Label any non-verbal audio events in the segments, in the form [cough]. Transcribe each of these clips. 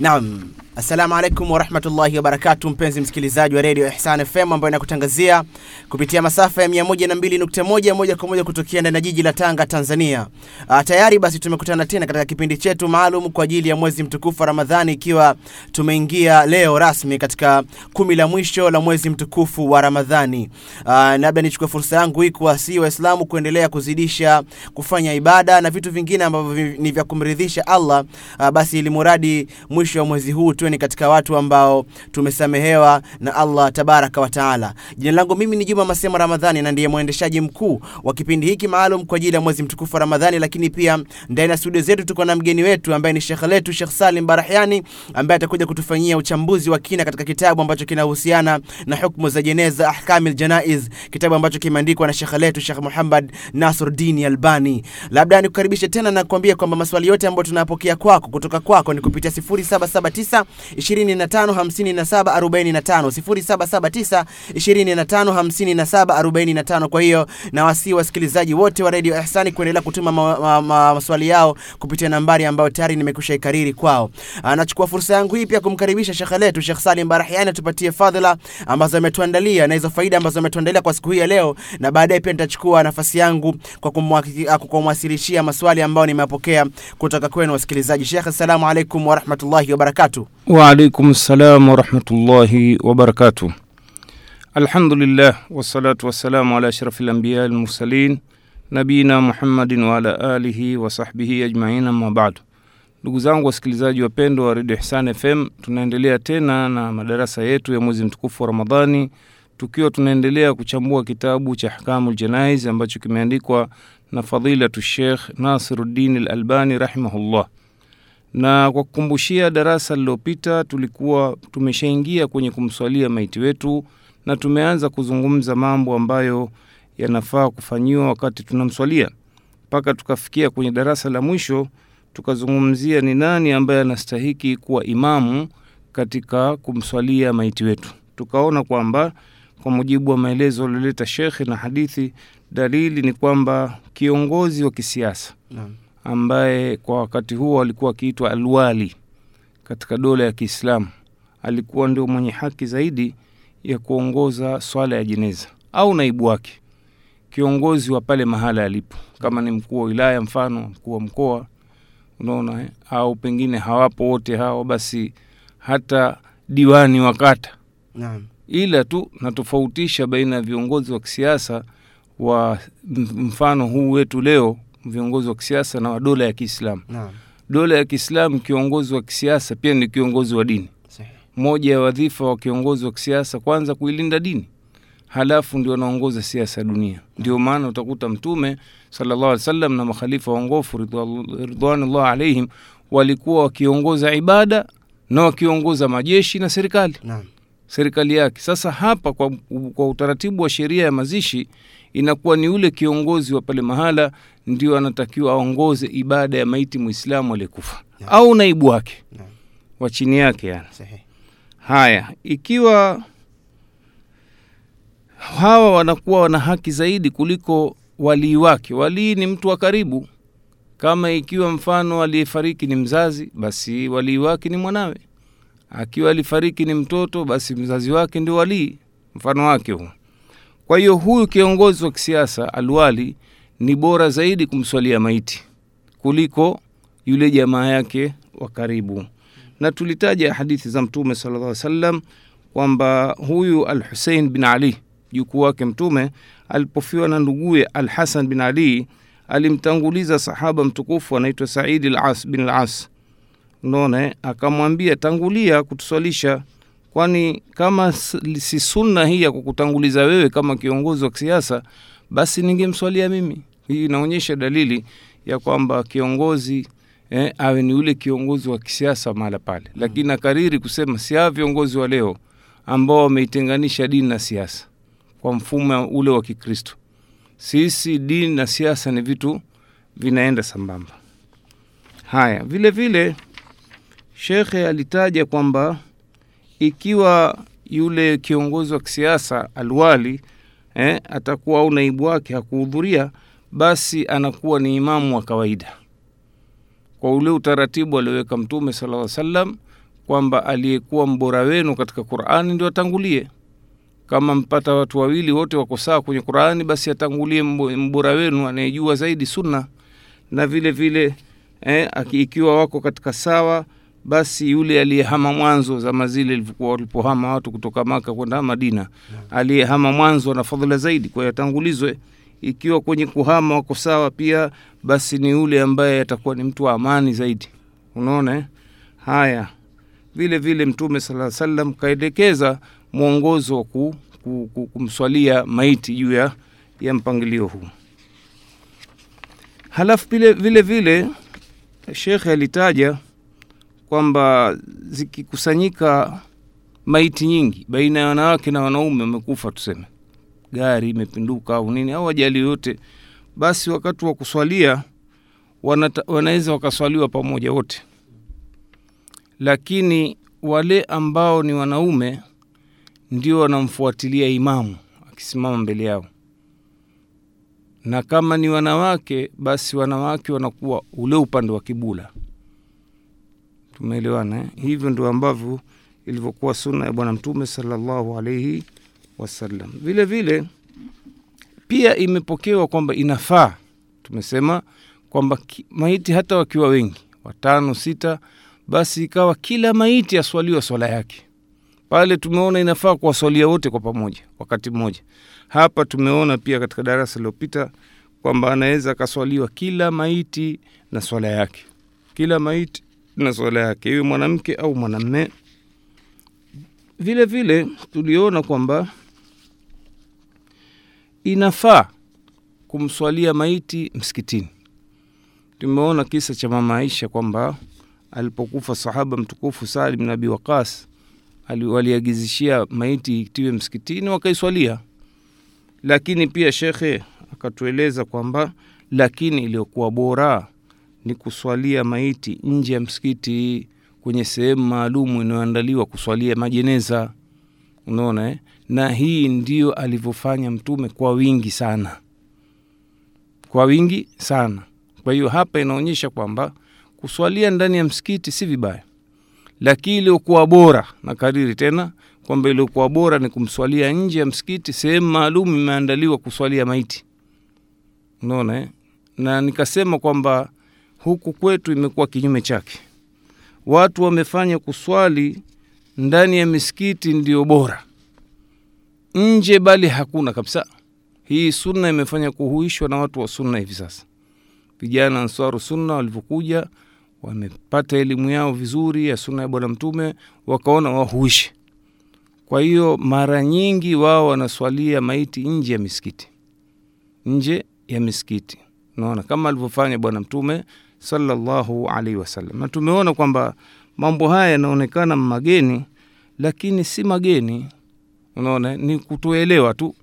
Naam, assalamu alaikum warahmatullahi wabarakatu, mpenzi msikilizaji wa redio Ihsan FM ambayo inakutangazia kupitia masafa ya 102.1 moja kwa moja kutokea ndani ya jiji la Tanga, Tanzania. A, tayari basi tumekutana tena katika kipindi chetu maalum kwa ajili ya mwezi mtukufu wa Ramadhani, ikiwa tumeingia leo rasmi katika kumi la mwisho la mwezi mtukufu wa Ramadhani. Uh, labda nichukue fursa yangu hii kuwasihi Waislamu kuendelea kuzidisha kufanya ibada na vitu vingine ambavyo ni vya kumridhisha Allah, A, basi ilimuradi mwisho wa mwezi huu tuwe ni katika watu ambao tumesamehewa na Allah tabaraka wa taala. Jina langu mimi ni Juma Masema Ramadhani na ndiye mwendeshaji mkuu wa kipindi hiki maalum kwa ajili ya mwezi mtukufu wa Ramadhani, lakini pia ndani ya studio zetu tuko na mgeni wetu ambaye ni shekhe letu Sheikh Salim Barahiani ambaye atakuja kutufanyia uchambuzi wa kina katika kitabu ambacho kinahusiana na hukumu za jeneza, ahkamil janaiz, kitabu ambacho kimeandikwa na shekhe letu Sheikh Muhammad Nasruddin Albani. Labda nikukaribishe tena na kuambia kwamba maswali yote ambayo tunapokea kwako kutoka kwako ni kupitia 0779 25 57 45 0779 25 57 45. Kwa hiyo nawasihi wasikilizaji wote wa Radio Ihsani kuendelea kutuma ma, ma, ma, maswali yao kupitia nambari ambayo tayari nimekusha ikariri kwao. Ah, Nachukua fursa yangu hii pia kumkaribisha shekhe letu Sheikh Salim Barahiani atupatie fadhila ambazo ametuandalia na hizo faida ambazo ametuandalia kwa siku hii ya leo, na baadaye pia nitachukua nafasi yangu kwa ah, kumwasilishia maswali ambayo nimepokea kutoka kwenu wasikilizaji. Sheikh, assalamu alaikum warahmatullahi wabarakatuh وعليكم السلام ورحمة الله وبركاته الحمد لله والصلاة والسلام على أشرف الأنبياء المرسلين نبينا محمد وعلى آله وصحبه أجمعين أما بعد ndugu zangu wasikilizaji wapendwa wa redio Ihsan FM, tunaendelea tena na madarasa yetu ya mwezi mtukufu wa Ramadhani, tukiwa tunaendelea kuchambua kitabu cha Ahkamul Janaiz ambacho kimeandikwa na fadilatu Sheikh Nasiruddin Al-Albani rahimahullah na kwa kukumbushia darasa lililopita tulikuwa tumeshaingia kwenye kumswalia maiti wetu na tumeanza kuzungumza mambo ambayo yanafaa kufanyiwa wakati tunamswalia mpaka tukafikia kwenye darasa la mwisho tukazungumzia ni nani ambaye anastahiki kuwa imamu katika kumswalia maiti wetu tukaona kwamba kwa mujibu wa maelezo alioleta shekhe na hadithi dalili ni kwamba kiongozi wa kisiasa Naam. Ambaye kwa wakati huo alikuwa akiitwa alwali katika dola ya Kiislamu, alikuwa ndio mwenye haki zaidi ya kuongoza swala ya jeneza au naibu wake, kiongozi wa pale mahala alipo, kama ni mkuu wa wilaya, mfano mkuu wa mkoa, unaona eh? au pengine hawapo wote hao, basi hata diwani wa kata Naam. ila tu natofautisha baina ya viongozi wa kisiasa wa mfano huu wetu leo, viongozi wa kisiasa na wa dola ya Kiislamu. Dola ya Kiislamu, kiongozi wa kisiasa pia ni kiongozi wa dini. Moja ya wadhifa wa kiongozi wa kisiasa kwanza kuilinda dini, halafu ndio anaongoza siasa ya dunia. Ndio maana utakuta Mtume sallallahu alaihi wasallam na makhalifa waongofu ridwa- ridwanullah alaihim walikuwa wakiongoza ibada na wakiongoza majeshi na serikali na serikali yake. Sasa hapa kwa, kwa utaratibu wa sheria ya mazishi inakuwa ni ule kiongozi wa pale mahala ndio anatakiwa aongoze ibada ya maiti Muislamu aliyekufa yeah. au naibu wake yeah. wa chini yake yani. Haya, ikiwa hawa wanakuwa wana haki zaidi kuliko walii wake. Walii ni mtu wa karibu. Kama ikiwa mfano aliyefariki ni mzazi, basi walii wake ni mwanawe. Akiwa alifariki ni mtoto, basi mzazi wake ndio walii, mfano wake huu. Kwa hiyo huyu kiongozi wa kisiasa alwali ni bora zaidi kumswalia maiti kuliko yule jamaa yake wa karibu. Na tulitaja hadithi za mtume sallallahu alaihi kwamba huyu al Husein bin Ali jukuu wake mtume alipofiwa na nduguye al Hasan bin Ali alimtanguliza sahaba mtukufu anaitwa Saidi al As bin al unaona akamwambia tangulia kutuswalisha kwani kama si sunna hii ya kukutanguliza wewe kama kiongozi wa kisiasa basi ningemswalia mimi. Hii inaonyesha dalili ya kwamba kiongozi eh, awe ni ule kiongozi wa kisiasa mahala pale. Mm. lakini akariri kusema si hawa viongozi wa leo ambao wameitenganisha dini na siasa kwa mfumo ule wa kikristo. Sisi dini na siasa ni vitu vinaenda sambamba. Haya vile vile shekhe alitaja kwamba ikiwa yule kiongozi wa kisiasa alwali eh, atakuwa au naibu wake hakuhudhuria basi anakuwa ni imamu wa kawaida. Kwa ule utaratibu alioweka mtume sala salam kwamba aliyekuwa mbora wenu katika qurani ndio atangulie. Kama mpata watu wawili wote wako sawa kwenye qurani basi atangulie mbora wenu anayejua zaidi sunna. Na vile vile eh, ikiwa wako katika sawa basi yule aliyehama mwanzo zama zile walipohama watu kutoka maka kwenda madina aliyehama mwanzo ana fadhila zaidi kwayo atangulizwe. Ikiwa kwenye kuhama wako sawa pia basi ni yule ambaye atakuwa ni mtu wa amani zaidi. Unaona eh? haya. Vile vile mtume sala salam kaelekeza mwongozo wa ku, ku, ku, kumswalia maiti juu ya, ya mpangilio huu. Halafu vile vile, vile shekhe alitaja kwamba zikikusanyika maiti nyingi baina ya wanawake na wanaume wamekufa tuseme. Gari imepinduka au nini au ajali yoyote basi wakati wa kuswalia wanaweza wakaswaliwa pamoja wote. Lakini wale ambao ni wanaume ndio wanamfuatilia imamu akisimama mbele yao. Na kama ni wanawake basi wanawake wanakuwa ule upande wa kibula tumeelewana eh? hivyo ndio ambavyo ilivyokuwa sunna ya bwana mtume sallallahu alaihi wasallam. Vile vile pia imepokewa kwamba inafaa tumesema kwamba maiti hata wakiwa wengi watano sita basi ikawa kila maiti aswaliwa swala yake. Pale tumeona inafaa kuwaswalia wote kwa pamoja wakati mmoja. Hapa tumeona pia katika darasa lililopita kwamba anaweza akaswaliwa kila maiti na swala yake. Kila maiti na swala yake iwe mwanamke au mwanamme. Vile vile tuliona kwamba inafaa kumswalia maiti msikitini. Tumeona kisa cha mama aisha kwamba alipokufa sahaba mtukufu bin Abi Waqas waliagizishia maiti itiwe msikitini wakaiswalia. Lakini pia shekhe akatueleza kwamba lakini iliyokuwa bora ni kuswalia maiti nje ya msikiti kwenye sehemu maalumu inayoandaliwa kuswalia majeneza. Unaona eh? na hii ndio alivyofanya mtume kwa wingi sana. Kwa wingi sana. Kwa hiyo hapa inaonyesha kwamba kuswalia ndani ya msikiti si vibaya. Lakini iliokuwa bora na kariri tena kwamba iliokuwa bora ni kumswalia nje ya msikiti sehemu maalum imeandaliwa kuswalia maiti. Unaona eh? na nikasema kwamba huku kwetu imekuwa kinyume chake. Watu wamefanya kuswali ndani ya misikiti ndio bora. Nje bali hakuna kabisa. Hii sunna imefanya kuhuishwa na watu wa sunna hivi sasa. Vijana ansaru sunna walivyokuja wamepata elimu yao vizuri ya sunna ya bwana mtume wakaona wahuishe. Kwa hiyo mara nyingi wao wanaswalia maiti nje ya misikiti. Nje ya misikiti. Unaona kama alivyofanya bwana mtume sallallahu alaihi wasallam na tumeona kwamba mambo haya yanaonekana mageni lakini si mageni. Unaona ni kutoelewa tu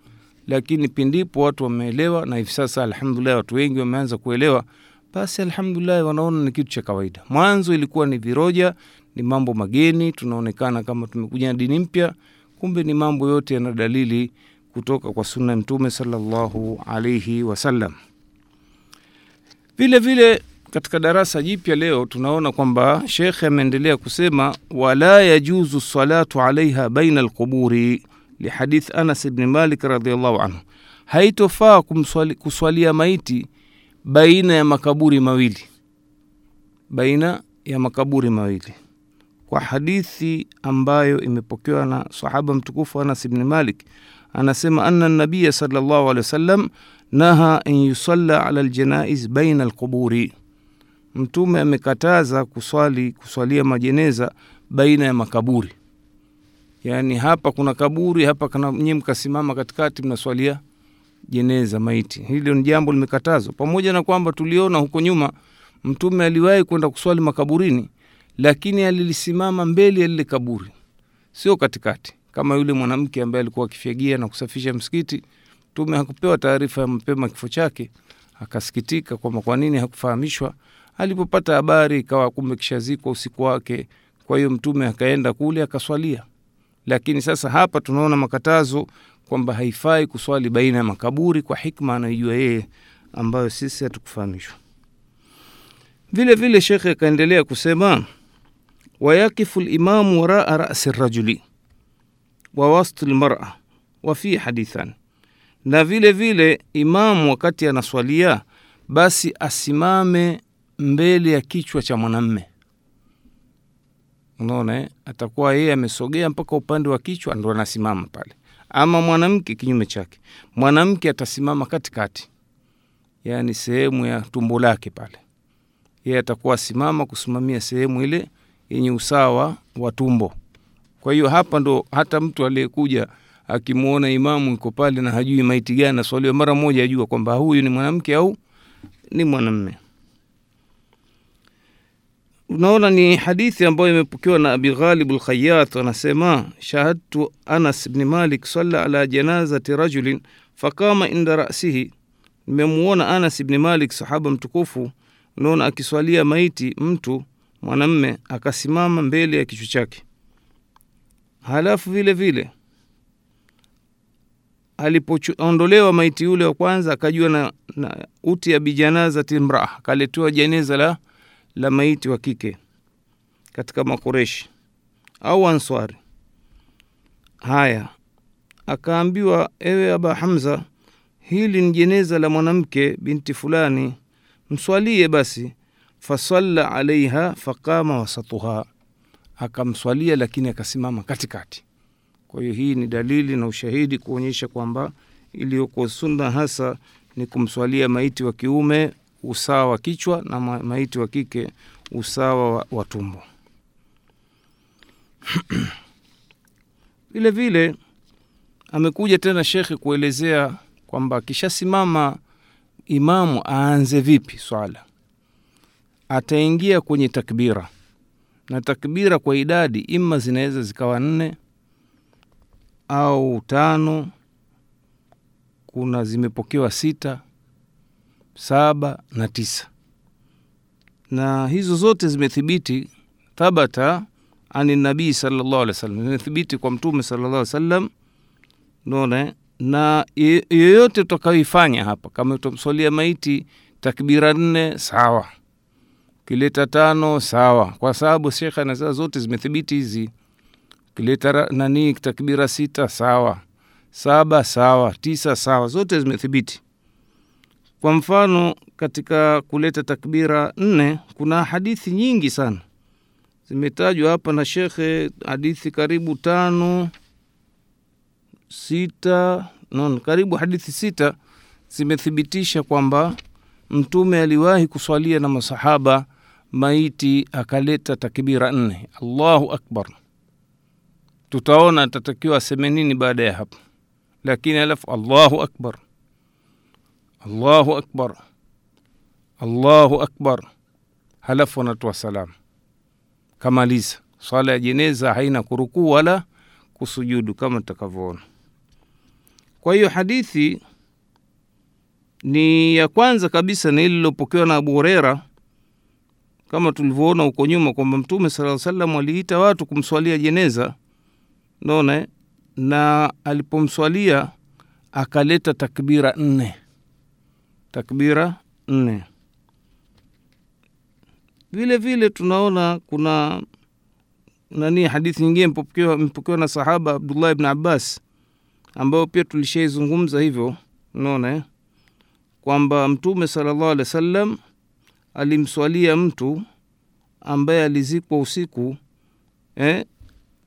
lakini pindipo watu wameelewa na hivi sasa alhamdulillah watu wengi wameanza kuelewa basi alhamdulillah wanaona ni kitu cha kawaida. Mwanzo ilikuwa ni viroja ni mambo mageni tunaonekana kama tumekuja na dini mpya kumbe ni mambo yote yana dalili kutoka kwa sunna ya mtume sallallahu alaihi wasallam vile vile katika darasa jipya leo tunaona kwamba shekhe ameendelea kusema wala yajuzu salatu alaiha baina alquburi lihadith anas bni malik radiallahu anhu. Haitofaa kumswali, kuswalia maiti baina ya makaburi mawili baina ya makaburi mawili. Kwa hadithi ambayo imepokewa na sahaba mtukufu anas bni malik anasema anna nabiya salllahu alehi wasallam naha an yusalla ala ljanaiz baina alquburi mtume amekataza kuswali kuswalia majeneza baina ya makaburi. Yaani hapa kuna kaburi hapa nyie mkasimama katikati mnaswalia jeneza maiti. Hilo ni jambo limekatazwa. Pamoja na kwamba tuliona huko nyuma mtume aliwahi kwenda kuswali makaburini lakini alilisimama mbele ya lile kaburi sio katikati. Kama yule mwanamke ambaye alikuwa akifyagia na kusafisha msikiti mtume hakupewa taarifa ya mapema kifo chake akasikitika kwamba kwa nini hakufahamishwa alipopata habari ikawa kumbe kishazikwa usiku wake kwa hiyo mtume akaenda kule akaswalia. Lakini sasa hapa tunaona makatazo kwamba haifai kuswali baina ya makaburi kwa hikma anaijua yeye ambayo sisi hatukufahamishwa. Vile vile shekhe akaendelea kusema wayakifu limamu waraa rasi rajuli wa lmara wafi hadithan, na vile vile imamu wakati anaswalia basi asimame mbele ya kichwa cha mwanamme. Unaona eh? Atakuwa yeye amesogea mpaka upande wa kichwa ndo anasimama pale, ama mwanamke kinyume chake, mwanamke atasimama katikati, yaani sehemu ya tumbo lake pale, yeye atakuwa asimama kusimamia sehemu ile yenye usawa wa tumbo. Kwa hiyo hapa ndo hata mtu aliyekuja akimwona imamu iko pale na hajui maiti gani aswaliwa, mara moja ajua kwamba huyu ni mwanamke au ni mwanamme. Unaona, ni hadithi ambayo imepokewa na Abi Ghalib Alkhayat, anasema shahadtu Anas bni Malik salla ala janazati rajulin faqama inda rasihi, nimemuona Anas bni Malik sahaba mtukufu, unaona akiswalia maiti mtu mwanamme akasimama mbele ya kichwa chake. Halafu vile vile alipoondolewa maiti yule wa kwanza akajua na, na uti ya bijanazati mraa, akaletewa jeneza la, la maiti wa kike katika Makureshi au Answari. Haya, akaambiwa ewe Aba Hamza, hili ni jeneza la mwanamke binti fulani, mswalie basi. Fasalla alaiha faqama wasatuha, akamswalia lakini akasimama katikati. Kwa hiyo hii ni dalili na ushahidi kuonyesha kwamba iliyoko sunna hasa ni kumswalia maiti wa kiume usawa wa kichwa na ma maiti wa kike usawa wa, wa tumbo. [clears throat] vile vile amekuja tena shekhe kuelezea kwamba akishasimama imamu aanze vipi swala. Ataingia kwenye takbira, na takbira kwa idadi ima zinaweza zikawa nne au tano, kuna zimepokewa sita, saba na tisa, na hizo zote zimethibiti thabata ani nabii sallallahu wa salam zimethibiti kwa mtume sallallahu alaihi wasallam. Naona na yoyote utakayoifanya hapa, kama utamswalia maiti takbira nne, sawa, kileta tano, sawa, kwa sababu shekhe anasema zote zimethibiti hizi. Kileta nani takbira sita sawa, saba sawa, tisa sawa, zote zimethibiti. Kwa mfano katika kuleta takbira nne kuna hadithi nyingi sana. Zimetajwa hapa na shekhe, hadithi karibu tano sita, non, karibu hadithi sita zimethibitisha kwamba Mtume aliwahi kuswalia na masahaba maiti akaleta takbira nne, Allahu akbar. Tutaona atatakiwa aseme nini baada ya hapo, lakini alafu Allahu akbar, Allahu akbar, Allahu akbar, halafu anatoa salamu. Kamaliza. Swala ya jeneza haina kurukuu wala kusujudu kama tutakavyoona. Kwa hiyo hadithi ni ya kwanza kabisa ni ililopokewa lilopokewa na Abu Huraira. Kama tulivyoona huko nyuma kwamba Mtume sala salam aliita watu kumswalia jeneza. Naona na alipomswalia akaleta takbira nne, takbira nne. Vile vile tunaona kuna nani, hadithi nyingine mpokewa na sahaba Abdullah ibn Abbas, ambayo pia tulishaizungumza hivyo, unaona kwamba Mtume sallallahu alaihi wasallam alimswalia mtu ambaye alizikwa usiku eh,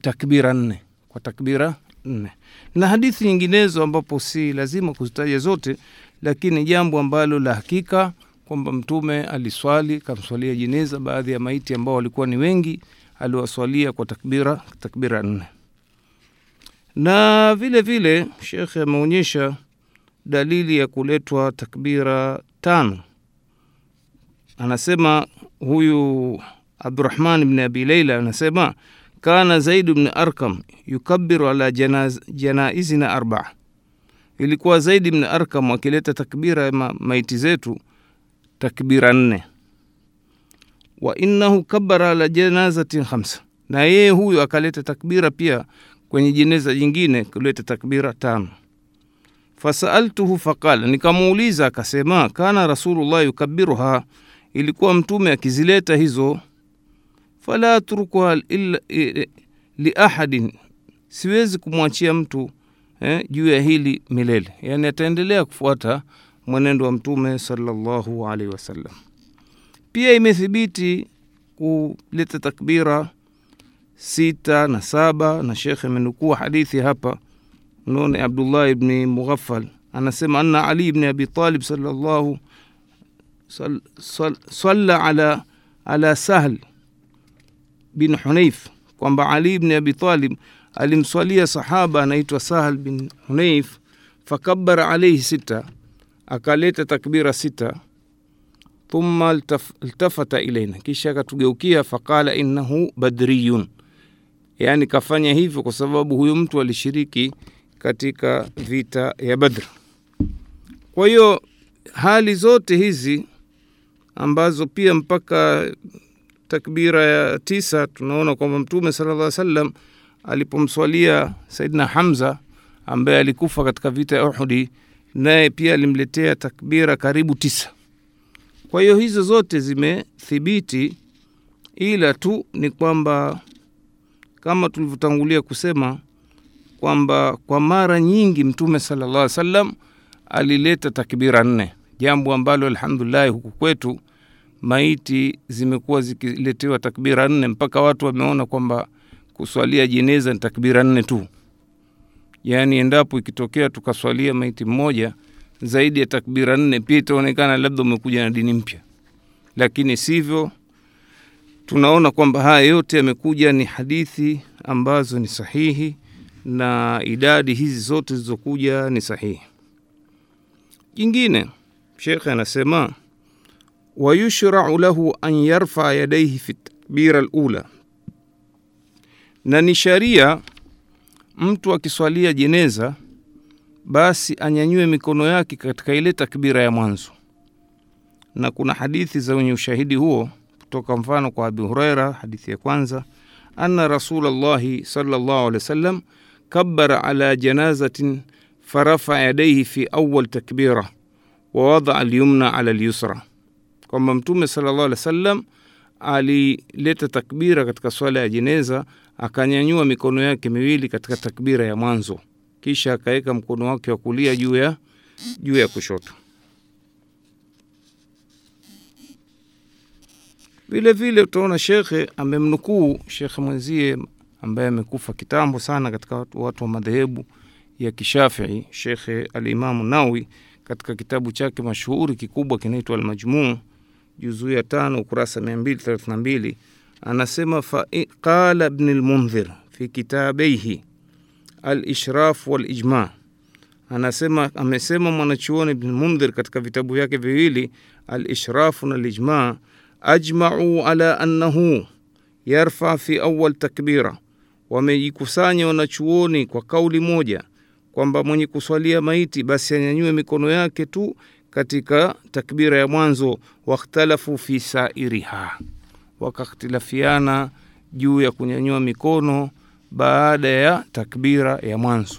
takbira nne kwa takbira nne na hadithi nyinginezo ambapo si lazima kuzitaja zote, lakini jambo ambalo la hakika kwamba Mtume aliswali kamswalia jeneza baadhi ya maiti ambao walikuwa ni wengi, aliwaswalia kwa takbira takbira nne. Na vile vile shekhe ameonyesha dalili ya kuletwa takbira tano. Anasema huyu Abdurahman bni Abi Leila anasema kana Zaid bni Arkam yukabiru ala janaizina arbaa, ilikuwa Zaid bni Arkam akileta takbira ma, maiti zetu takbira nne. Wa innahu kabara ala janazatin khamsa, na yeye huyu akaleta takbira pia kwenye jeneza jingine kuleta takbira tano. Fasaaltuhu faqala, nikamuuliza akasema, kana Rasulullah yukabiruha, ilikuwa mtume akizileta hizo fala atrukuha illa eh, liahadin siwezi kumwachia mtu eh, juu ya hili milele. Yaani ataendelea kufuata mwenendo wa mtume sallallahu alaihi wasallam. Pia imethibiti kuleta takbira sita na saba na shekhe amenukua hadithi hapa. Unaona, abdullah ibni mughafal anasema anna ali ibni abi talib sallallahu sal, sal, salla ala, ala sahl bin Hunayf, kwamba ali ibni abi talib alimswalia sahaba anaitwa sahal bin hunaif fakabara alaihi sita akaleta takbira sita thumma iltaf, iltafata ilaina kisha akatugeukia faqala innahu badriyun. Yaani kafanya hivyo kwa sababu huyo mtu alishiriki katika vita ya badr. Kwa hiyo hali zote hizi ambazo pia mpaka takbira ya tisa tunaona kwamba mtume sala llah sallam alipomswalia saidina hamza ambaye alikufa katika vita ya uhudi naye pia alimletea takbira karibu tisa. Kwa hiyo hizo zote zimethibiti ila tu ni kwamba kama tulivyotangulia kusema kwamba kwa mara nyingi mtume sala llah salam alileta takbira nne jambo ambalo alhamdulillahi huku kwetu maiti zimekuwa zikiletewa takbira nne mpaka watu wameona kwamba kuswalia jeneza ni takbira nne tu. Yaani endapo ikitokea tukaswalia maiti mmoja zaidi ya takbira nne pia itaonekana labda umekuja na dini mpya. Lakini sivyo tunaona kwamba haya yote yamekuja ni hadithi ambazo ni sahihi na idadi hizi zote zilizokuja ni sahihi. Jingine shekhe anasema wayushrau lahu an yarfaa yadaihi fi takbira lula na ni sharia mtu akiswalia jeneza basi anyanyue mikono yake katika ile takbira ya mwanzo. Na kuna hadithi za wenye ushahidi huo kutoka mfano kwa abi huraira hadithi ya kwanza anna rasulllahi salllah alehi wasallam kabara ala janazatin farafa yadaihi fi awal takbira wawadaa lyumna ala lyusra kwamba mtume salllah alehi wasallam alileta takbira katika swala ya jeneza akanyanyua mikono yake miwili katika takbira ya mwanzo. Kisha akaweka mkono wake wa kulia juu ya juu ya kushoto. Vile vile utaona shekhe amemnukuu shekhe mwenzie ambaye amekufa kitambo sana katika watu, wa madhehebu ya kishafii shekhe alimamu nawi katika kitabu chake mashuhuri kikubwa kinaitwa almajmuu juzuu ya tano ukurasa mia mbili thelathini mbili anasema qala bni lmundhir fi kitabeihi alishraf walijma. Anasema amesema mwanachuoni bni mundhir katika vitabu vyake viwili alishrafu na lijma ajmau ala annahu yarfa fi awwal takbira. Wamejikusanya wanachuoni kwa kauli moja kwamba mwenye kuswalia maiti basi anyanyue mikono yake tu katika takbira ya mwanzo wakhtalafu fi sairiha wakakhtilafiana juu ya kunyanyua mikono baada ya takbira ya mwanzo.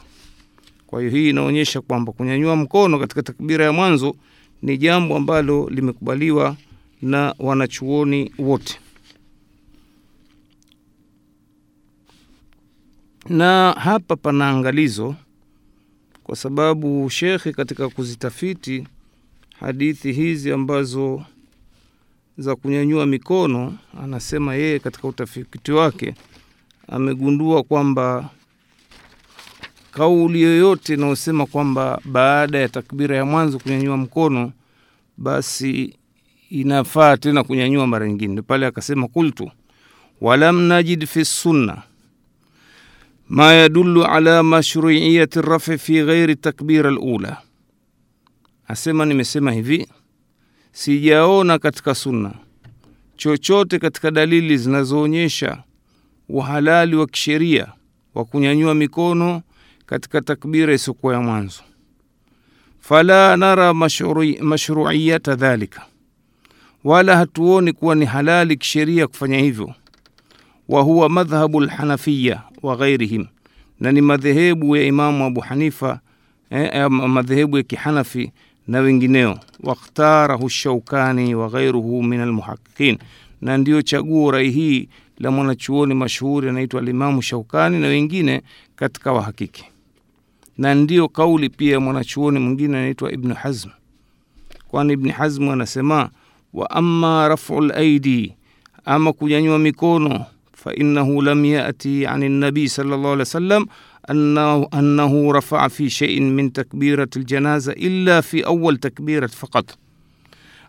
Kwa hiyo hii inaonyesha kwamba kunyanyua mkono katika takbira ya mwanzo ni jambo ambalo limekubaliwa na wanachuoni wote. Na hapa pana angalizo kwa sababu shekhe katika kuzitafiti hadithi hizi ambazo za kunyanyua mikono anasema yeye katika utafiti wake amegundua kwamba kauli yoyote inayosema kwamba baada ya takbira ya mwanzo kunyanyua mkono basi inafaa tena kunyanyua mara nyingine. Pale akasema kultu walam najid fi sunna ma yadulu ala mashruiyati rafi fi ghairi takbira lula asema nimesema hivi sijaona katika sunna. Chochote katika dalili zinazoonyesha uhalali wa kisheria wa kunyanyua mikono katika takbira isiyokuwa ya mwanzo. Fala nara mashruiyata dhalika. Wala hatuoni kuwa ni halali kisheria kufanya hivyo. Wa huwa madhhabu lhanafiya wa ghairihim. Na ni madhehebu ya imamu abu hanifa eh, madhehebu ya kihanafi na wengineo. Wakhtarahu shaukani wa ghairuhu min almuhaqiqin na ndiyo chaguo rai hii la mwanachuoni mashuhuri anaitwa Alimamu Shaukani na wengine katika wahakiki, na ndio kauli pia mwanachuoni mwingine anaitwa Ibnu Hazm, kwani Ibni Hazm anasema wa amma rafu laidi, ama kunyanyua mikono, fainahu lam yati ani nabii sallallahu alaihi wasallam أنه, أنه رفع في شيء من تكبيرة الجنازة إلا في أول تكبيرة فقط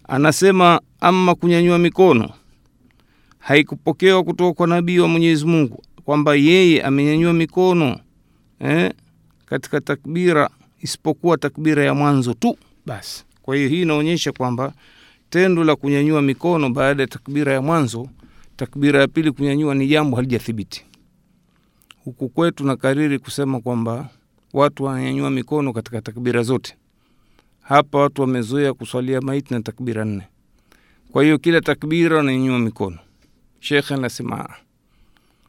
anasema ama kunyanyua mikono haikupokewa kutoka kwa nabii wa Mwenyezi Mungu kwamba yeye amenyanyua mikono eh, katika takbira isipokuwa takbira ya mwanzo tu basi. Kwa hiyo hii inaonyesha kwamba tendo la kunyanyua mikono baada ya takbira ya mwanzo, takbira ya pili kunyanyua ni jambo halijathibiti huku kwetu na kariri kusema kwamba watu wananyanyua mikono katika takbira zote. Hapa watu wamezoea kuswalia maiti na takbira nne, kwa hiyo kila takbira wananyanyua mikono. Shekhe anasema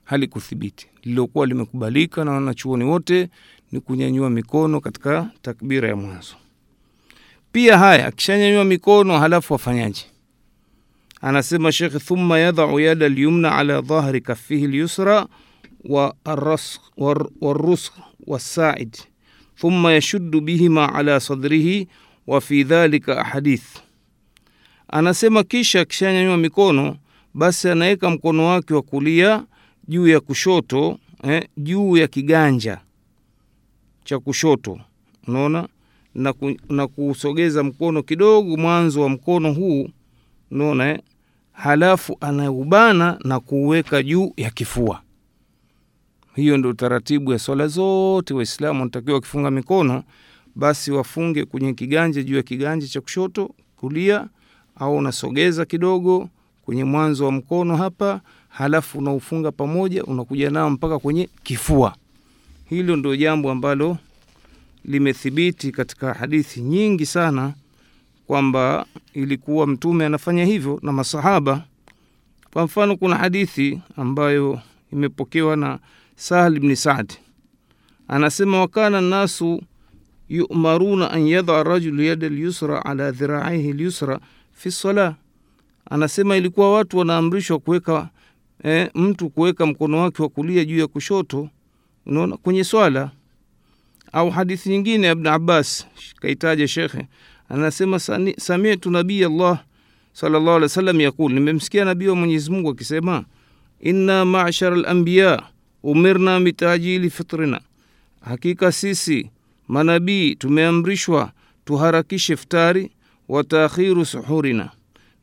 halikuthibiti. Lililokuwa limekubalika na wanachuoni wote ni kunyanyua mikono katika takbira ya mwanzo. Pia haya, akishanyanyua mikono halafu afanyaje? Anasema Shekhe, thumma yadhau yada lyumna ala dhahri kafihi lyusra والرسغ والساعد ثم يشد بهما على صدره وفي ذلك أحاديث anasema kisha akishanyanyua mikono basi anaweka mkono wake wa kulia juu ya kushoto eh, juu ya kiganja cha kushoto unaona na, ku, na kusogeza mkono kidogo mwanzo wa mkono huu unaona eh, halafu anaubana na kuuweka juu ya kifua hiyo ndio taratibu ya swala zote. Waislamu wanatakiwa wakifunga mikono, basi wafunge kwenye kiganja juu ya kiganja cha kushoto kulia, au unasogeza kidogo kwenye mwanzo wa mkono hapa, halafu unaufunga pamoja, unakuja nao mpaka kwenye kifua. Hilo ndio jambo ambalo limethibiti katika hadithi nyingi sana kwamba ilikuwa Mtume anafanya hivyo na masahaba. Kwa mfano, kuna hadithi ambayo imepokewa na Sahal bni Saad anasema wakana nasu yumaruna an yadha rajulu yada lyusra ala dhiraihi lyusra fi sala. Anasema ilikuwa watu wanaamrishwa kuweka eh, mtu kuweka mkono wake wa kulia juu ya kushoto, unaona kwenye swala. Au hadithi nyingine ya Ibn Abbas kaitaja shekhe, anasema samitu nabii Allah sallallahu alaihi wasallam yaqul, nimemsikia nabii wa Mwenyezi Mungu akisema inna mashara alambiya umirna mitajili fitrina, hakika sisi manabii tumeamrishwa tuharakishe iftari wa taakhiru suhurina,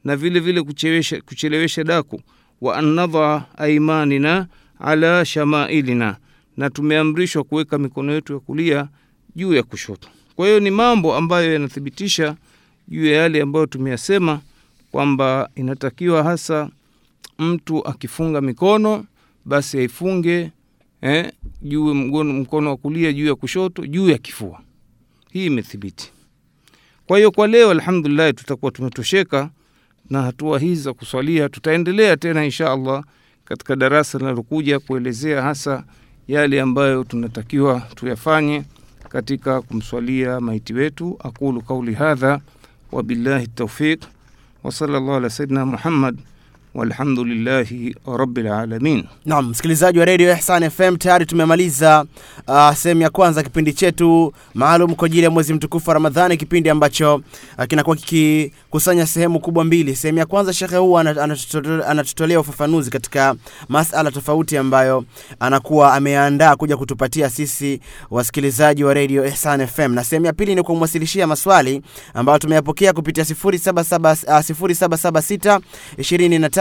na vile vile kuchelewesha, kuchelewesha daku. Wa annadha aimanina ala shamailina, na tumeamrishwa kuweka mikono yetu ya kulia juu ya kushoto. Kwa hiyo ni mambo ambayo yanathibitisha juu ya yale ambayo tumeyasema kwamba inatakiwa hasa mtu akifunga mikono basi aifunge eh, juu mkono wa kulia juu ya kushoto juu ya kifua. Hii imethibiti. Kwa hiyo kwa leo alhamdulillah, tutakuwa tumetosheka na hatua hizi za kuswalia. Tutaendelea tena insha Allah katika darasa linalokuja kuelezea hasa yale ambayo tunatakiwa tuyafanye katika kumswalia maiti wetu. Aqulu qauli hadha wabillahi taufiq wa sallallahu ala sayidina Muhammad walhamdulillahi rabbil alamin. Msikilizaji wa redio Ihsan FM, tayari tumemaliza uh, sehemu ya kwanza kipindi chetu maalum kwa ajili ya mwezi mtukufu wa Ramadhani, kipindi ambacho uh, kinakuwa kikikusanya sehemu kubwa mbili. Sehemu ya kwanza, shekhe huu anatutolea ufafanuzi katika masala tofauti ambayo anakuwa ameandaa kuja kutupatia sisi wasikilizaji wa redio Ihsan FM, na sehemu ya pili ni kumwasilishia maswali ambayo tumeyapokea kupitia 077 uh, 0776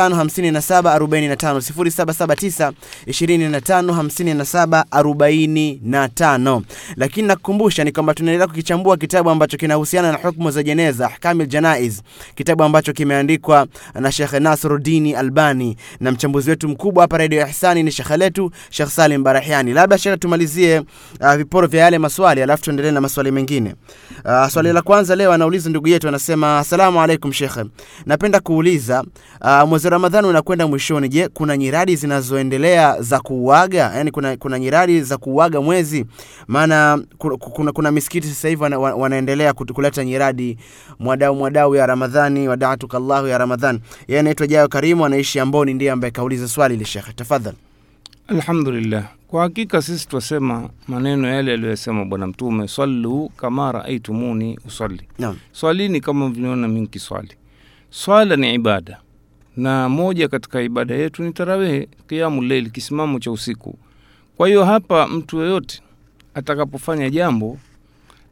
25 0779255745 lakini nakukumbusha ni kwamba tunaendelea kukichambua kitabu ambacho kinahusiana na hukmu za jeneza ahkamil janaiz. Kitabu ambacho kimeandikwa na Sheikh Nasruddin Albani na mchambuzi wetu mkubwa hapa Radio Ihsani ni shekhe letu Sheikh Salim Barahiani. Labda shekhe tumalizie uh, viporo vya yale maswali alafu tuendelee na maswali mengine. Uh, swali la kwanza leo anauliza ndugu yetu anasema asalamu alaikum shekhe. Napenda kuuliza uh, mwezi Ramadhani unakwenda mwishoni. Je, kuna nyiradi zinazoendelea za kuuaga? Yani kuna, kuna nyiradi za kuuaga mwezi? Maana kuna, kuna, kuna misikiti sasa hivi wana, wana- wanaendelea kuleta nyiradi mwadau mwadau ya Ramadhani, wadaatukallahu ya Ramadhani. Yeye anaitwa Jayo Karimu, anaishi Amboni, ndiye ambaye kauliza swali ile. Shekhe, tafadhali. Alhamdulillah, kwa hakika sisi twasema maneno yale aliyosema Bwana Mtume, sallu kama raaitumuni usalli, swalini kama viliona mimi kiswali. Swala ni ibada, na moja katika ibada yetu ni tarawehe, kiamu leili, kisimamo cha usiku. Kwa hiyo hapa mtu yoyote atakapofanya jambo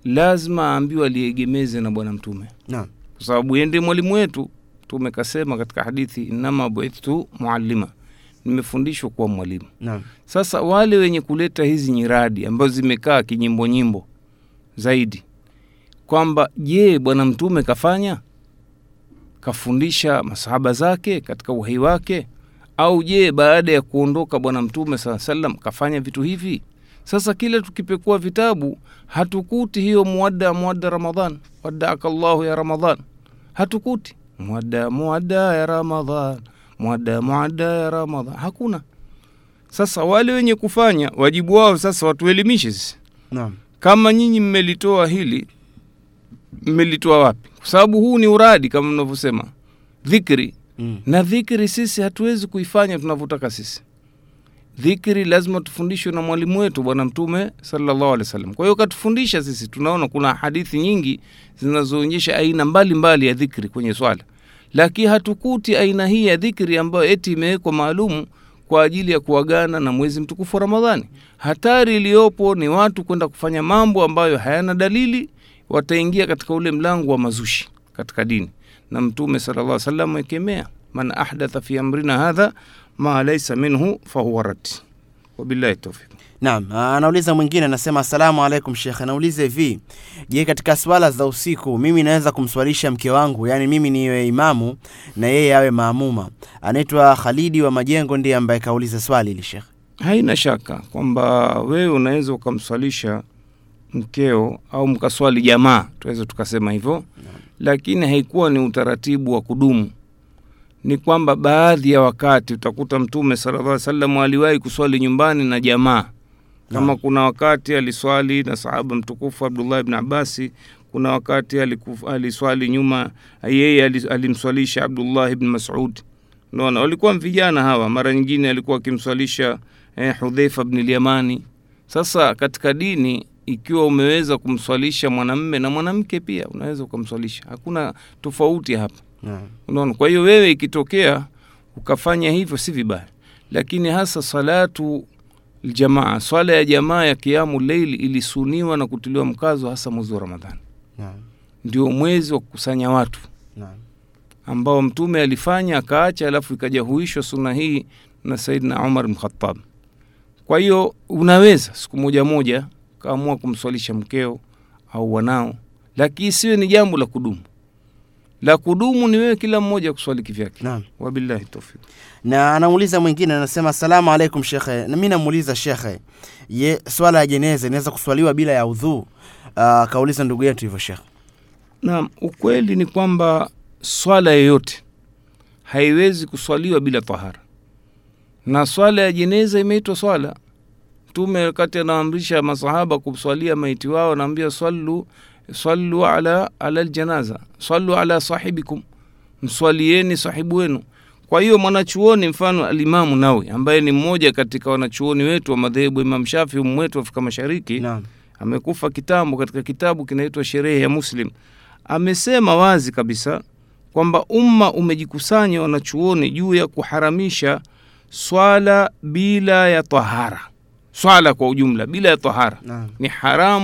lazima aambiwe aliegemeze na Bwana Mtume, kwa sababu yeye mwalimu wetu. Mtume kasema katika hadithi, inama buithtu muallima, nimefundishwa kuwa mwalimu. Sasa wale wenye kuleta hizi nyiradi ambazo zimekaa kinyimbo nyimbo zaidi, kwamba je, bwana mtume kafanya kafundisha masahaba zake katika uhai wake, au je baada ya kuondoka bwana mtume saa salam kafanya vitu hivi? Sasa kile tukipekua vitabu hatukuti hiyo muwadda muwadda ramadan waddaaka llahu ya ramadan hatukuti. Muwadda muwadda ya ramadan muwadda muwadda ya ramadan hakuna. Sasa wale wenye kufanya wajibu wao sasa watuelimishe sisi, naam, kama nyinyi mmelitoa hili, mmelitoa wapi? Kwa sababu huu ni uradi kama mnavyosema dhikri, mm, na dhikri sisi hatuwezi kuifanya tunavyotaka sisi. Dhikri lazima tufundishwe na mwalimu wetu Bwana Mtume sallallahu alaihi wasallam. Kwa hiyo katufundisha sisi, tunaona kuna hadithi nyingi zinazoonyesha aina mbalimbali mbali ya dhikri kwenye swala, lakini hatukuti aina hii ya dhikri ambayo eti imewekwa maalumu kwa ajili ya kuagana na mwezi mtukufu wa Ramadhani. Hatari iliyopo ni watu kwenda kufanya mambo ambayo hayana dalili, wataingia katika ule mlango wa mazushi katika dini, na Mtume sallallahu alaihi wasallam akemea, man ahdatha fi amrina hadha ma laisa minhu fahuwa rad. Wabillahi tawfiq. naam. Anauliza mwingine, anasema asalamu alaikum Shekhe, anauliza hivi, je, katika swala za usiku mimi naweza kumswalisha mke wangu, yaani mimi niwe imamu na yeye awe maamuma? Anaitwa Khalidi wa Majengo, ndiye ambaye kauliza swali hili Shekhe. Haina shaka kwamba wewe unaweza ukamswalisha mkeo au mkaswali jamaa, tuweza tukasema hivyo, lakini haikuwa ni utaratibu wa kudumu. Ni kwamba baadhi ya wakati utakuta Mtume sallallahu alaihi wasallam aliwahi kuswali nyumbani na jamaa, kama no. kuna wakati aliswali na sahaba mtukufu Abdullah bn abasi kuna wakati alikuf, aliswali nyuma yeye alimswalisha Abdullah bn Mas'ud. naona walikuwa vijana hawa. Mara nyingine alikuwa akimswalisha eh, Hudhaifa bni al-Yamani. Sasa katika dini, ikiwa umeweza kumswalisha mwanamme na mwanamke pia unaweza ukamswalisha, hakuna tofauti hapa. yeah. Unaona, kwa hiyo wewe ikitokea ukafanya hivyo si vibaya, lakini hasa salatu ljamaa, swala ya jamaa ya kiamu leili ilisuniwa na kutiliwa mkazo hasa mwezi wa Ramadhani, yeah. ndio mwezi wa kukusanya watu yeah. ambao Mtume alifanya akaacha, alafu ikajahuishwa suna hii na saidna Umar mkhatab. Kwa hiyo unaweza siku moja moja kaamua kumswalisha mkeo au wanao, lakini isiwe ni jambo la kudumu. La kudumu ni wewe kila mmoja kuswali kivyake. naam. Wabillahi tawfiq. na anamuuliza mwingine anasema asalamu alaikum shekhe na mi namuuliza shekhe ye swala ya jeneza inaweza kuswaliwa bila ya udhuu uh, kauliza ndugu yetu hivyo shekhe Naam, ukweli ni kwamba swala yoyote haiwezi kuswaliwa bila tahara, na swala ya jeneza imeitwa swala. Mtume wakati anaamrisha masahaba kuswalia maiti wao, anaambia swallu sallu ala ala aljanaza, sallu ala sahibikum, mswalieni sahibu wenu. Kwa hiyo mwanachuoni mfano alimamu Nawi ambaye ni mmoja katika wanachuoni wetu wa madhehebu Imam Shafi umu wetu Afrika Mashariki naam. amekufa kitambo, katika kitabu kinaitwa Sherehe ya Muslim, amesema wazi kabisa kwamba umma umejikusanya wanachuoni juu ya kuharamisha swala bila ya tahara, swala kwa ujumla bila ya tahara ni haramu